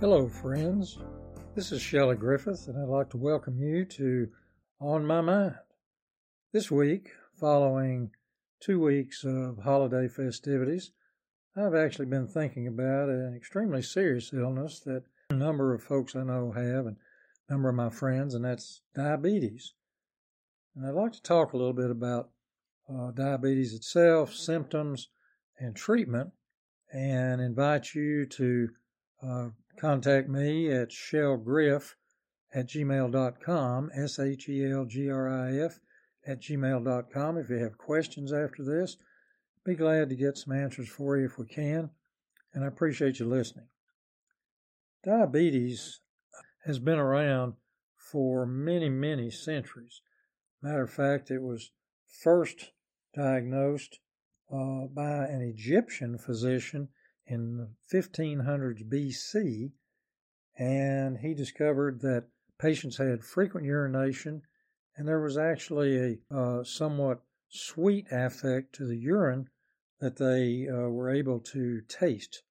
Hello, friends. This is Shelley Griffith, and I'd like to welcome you to On My Mind. This week, following two weeks of holiday festivities, I've actually been thinking about an extremely serious illness that a number of folks I know have, and a number of my friends, and that's diabetes. And I'd like to talk a little bit about uh, diabetes itself, symptoms, and treatment, and invite you to uh, contact me at shellgriff at gmail.com, S H E L G R I F at gmail.com. If you have questions after this, be glad to get some answers for you if we can, and I appreciate you listening. Diabetes has been around for many, many centuries. Matter of fact, it was first diagnosed uh, by an Egyptian physician in the 1500s BC, and he discovered that patients had frequent urination, and there was actually a uh, somewhat sweet affect to the urine that they uh, were able to taste.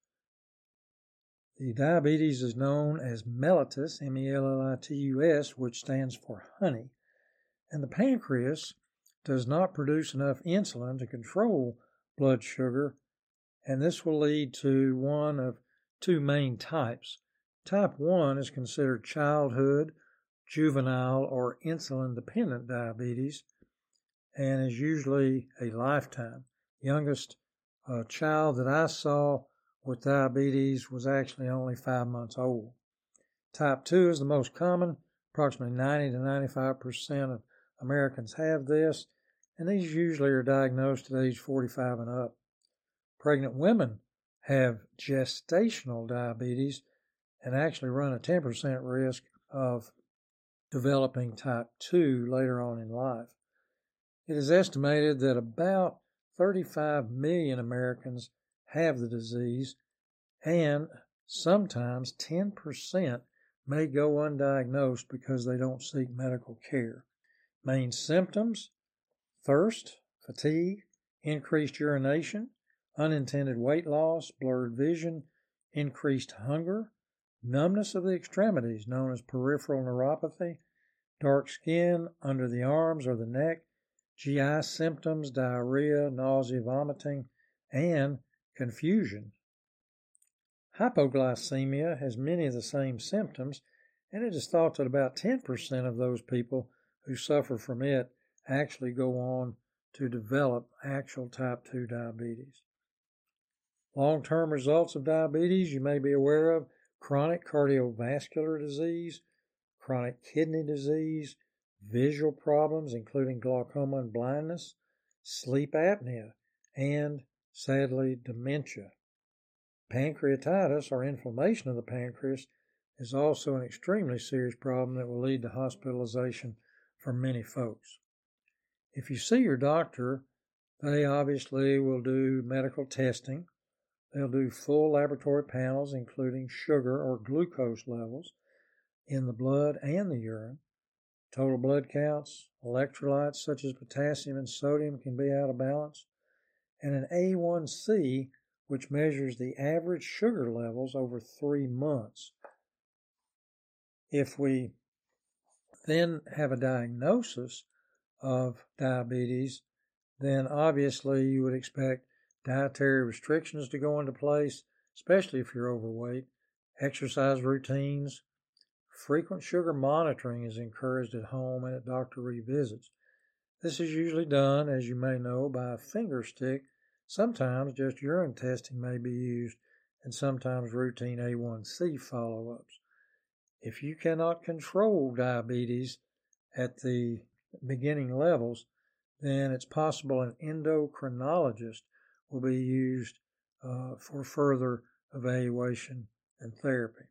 The diabetes is known as mellitus, M E L L I T U S, which stands for honey. And the pancreas does not produce enough insulin to control blood sugar and this will lead to one of two main types. Type 1 is considered childhood, juvenile, or insulin dependent diabetes and is usually a lifetime. Youngest uh, child that I saw with diabetes was actually only five months old. Type 2 is the most common. Approximately 90 to 95% of Americans have this, and these usually are diagnosed at age 45 and up. Pregnant women have gestational diabetes and actually run a 10% risk of developing type 2 later on in life. It is estimated that about 35 million Americans have the disease, and sometimes 10% may go undiagnosed because they don't seek medical care. Main symptoms thirst, fatigue, increased urination, unintended weight loss, blurred vision, increased hunger, numbness of the extremities known as peripheral neuropathy, dark skin under the arms or the neck, GI symptoms, diarrhea, nausea, vomiting, and confusion. Hypoglycemia has many of the same symptoms, and it is thought that about 10% of those people who suffer from it actually go on to develop actual type 2 diabetes. Long term results of diabetes you may be aware of chronic cardiovascular disease, chronic kidney disease, visual problems, including glaucoma and blindness, sleep apnea, and sadly, dementia. Pancreatitis, or inflammation of the pancreas, is also an extremely serious problem that will lead to hospitalization for many folks. If you see your doctor, they obviously will do medical testing They'll do full laboratory panels, including sugar or glucose levels in the blood and the urine. Total blood counts, electrolytes such as potassium and sodium can be out of balance, and an A1C, which measures the average sugar levels over three months. If we then have a diagnosis of diabetes, then obviously you would expect dietary restrictions to go into place, especially if you're overweight, exercise routines. Frequent sugar monitoring is encouraged at home and at doctor revisits. This is usually done, as you may know, by a finger stick. Sometimes just urine testing may be used, and sometimes routine A1C follow ups. If you cannot control diabetes at the beginning levels, then it's possible an endocrinologist will be used uh, for further evaluation and therapy.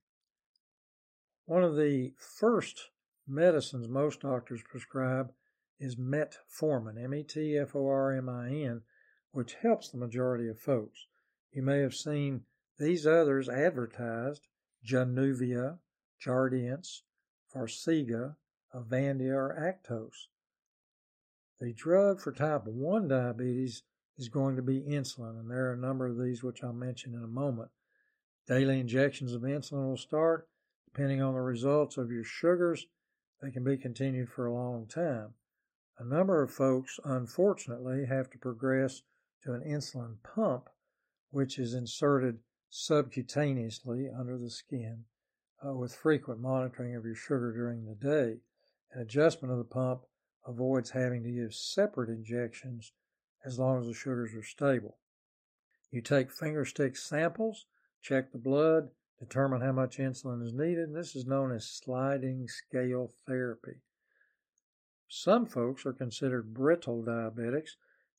One of the first medicines most doctors prescribe is metformin, M E T F O R M I N, which helps the majority of folks. You may have seen these others advertised Januvia, Jardiance, Farxiga, Avandia, or Actos. The drug for type 1 diabetes is going to be insulin, and there are a number of these which I'll mention in a moment. Daily injections of insulin will start. Depending on the results of your sugars, they can be continued for a long time. A number of folks, unfortunately, have to progress to an insulin pump, which is inserted subcutaneously under the skin uh, with frequent monitoring of your sugar during the day. An adjustment of the pump avoids having to give separate injections as long as the sugars are stable. You take finger stick samples, check the blood, determine how much insulin is needed. And this is known as sliding scale therapy. Some folks are considered brittle diabetics,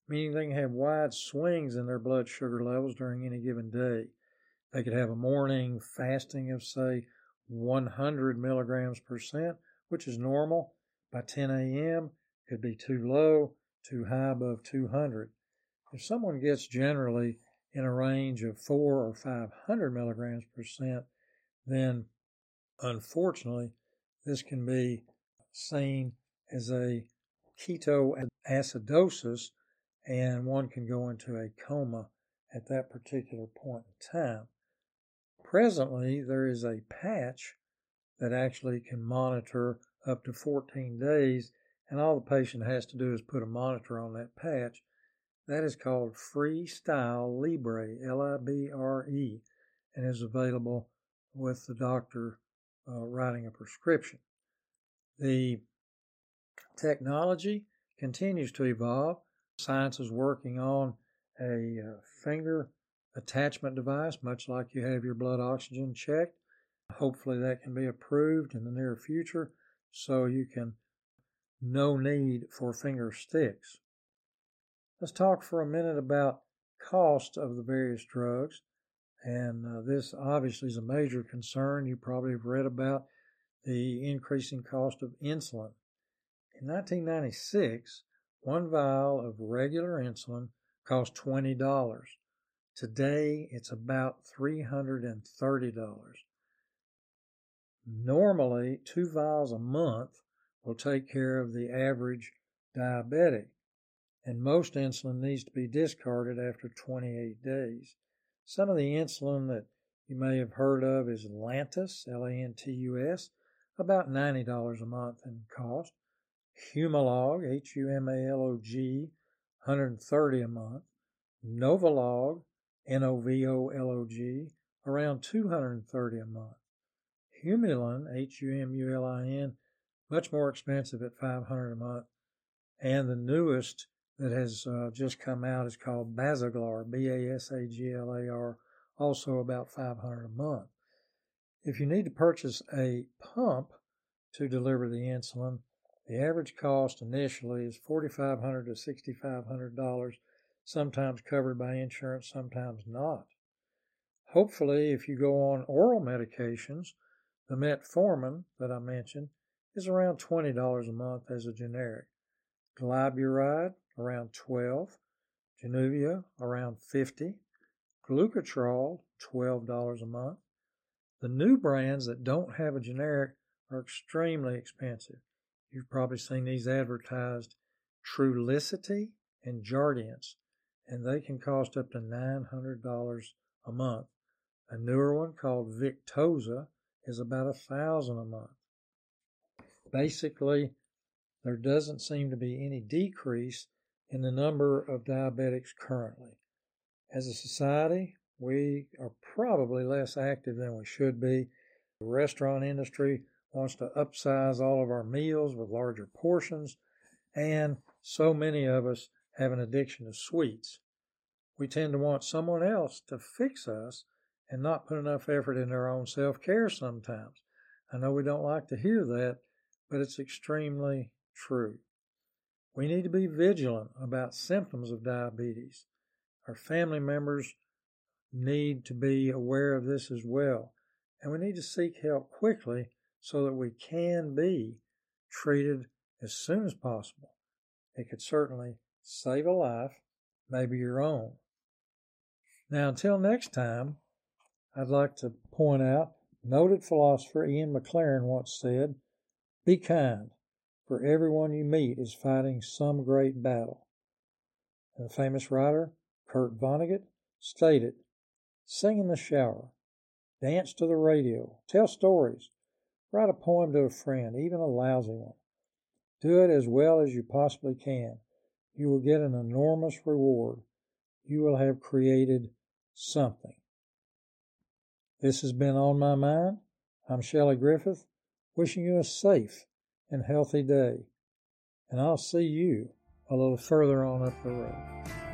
meaning they can have wide swings in their blood sugar levels during any given day. They could have a morning fasting of, say, 100 milligrams per cent, which is normal. By 10 a.m., could be too low, too high above 200. If someone gets generally in a range of 4 or 500 milligrams per cent, then unfortunately, this can be seen as a ketoacidosis, and one can go into a coma at that particular point in time. Presently, there is a patch that actually can monitor up to 14 days, and all the patient has to do is put a monitor on that patch. That is called Freestyle Libre, L I B R E, and is available with the doctor uh, writing a prescription. The technology continues to evolve. Science is working on a uh, finger attachment device, much like you have your blood oxygen checked. Hopefully, that can be approved in the near future so you can no need for finger sticks. Let's talk for a minute about cost of the various drugs. And uh, this obviously is a major concern. You probably have read about the increasing cost of insulin. In 1996, one vial of regular insulin cost $20. Today, it's about $330. Normally, two vials a month will take care of the average diabetic, and most insulin needs to be discarded after 28 days. Some of the insulin that you may have heard of is Lantus, L-A-N-T-U-S, about $90 a month in cost. Humalog, H-U-M-A-L-O-G, 130 a month. Novolog, N-O-V-O-L-O-G, around $230 a month. Humulin, H-U-M-U-L-I-N, much more expensive at 500 a month. And the newest that has uh, just come out is called Basaglar, B-A-S-A-G-L-A-R, also about 500 a month. If you need to purchase a pump to deliver the insulin, the average cost initially is 4,500 to $6,500 sometimes covered by insurance, sometimes not. Hopefully, if you go on oral medications, the metformin that I mentioned is around $20 a month as a generic. Glyburide around 12, Januvia around 50, Glucotrol $12 a month. The new brands that don't have a generic are extremely expensive. You've probably seen these advertised Trulicity and Jardiance and they can cost up to $900 a month. A newer one called Victoza is about a thousand a month. Basically, there doesn't seem to be any decrease in the number of diabetics currently. As a society, we are probably less active than we should be. The restaurant industry wants to upsize all of our meals with larger portions, and so many of us have an addiction to sweets. We tend to want someone else to fix us and not put enough effort into our own self care sometimes. I know we don't like to hear that, but it's extremely true. We need to be vigilant about symptoms of diabetes. Our family members need to be aware of this as well, and we need to seek help quickly so that we can be treated as soon as possible. It could certainly save a life, maybe your own. Now, until next time, I'd like to point out noted philosopher Ian Maclaren once said, Be kind, for everyone you meet is fighting some great battle. And the famous writer Kurt Vonnegut stated, Sing in the shower, dance to the radio, tell stories, write a poem to a friend, even a lousy one. Do it as well as you possibly can. You will get an enormous reward. You will have created something. This has been On My Mind. I'm Shelley Griffith, wishing you a safe and healthy day. And I'll see you a little further on up the road.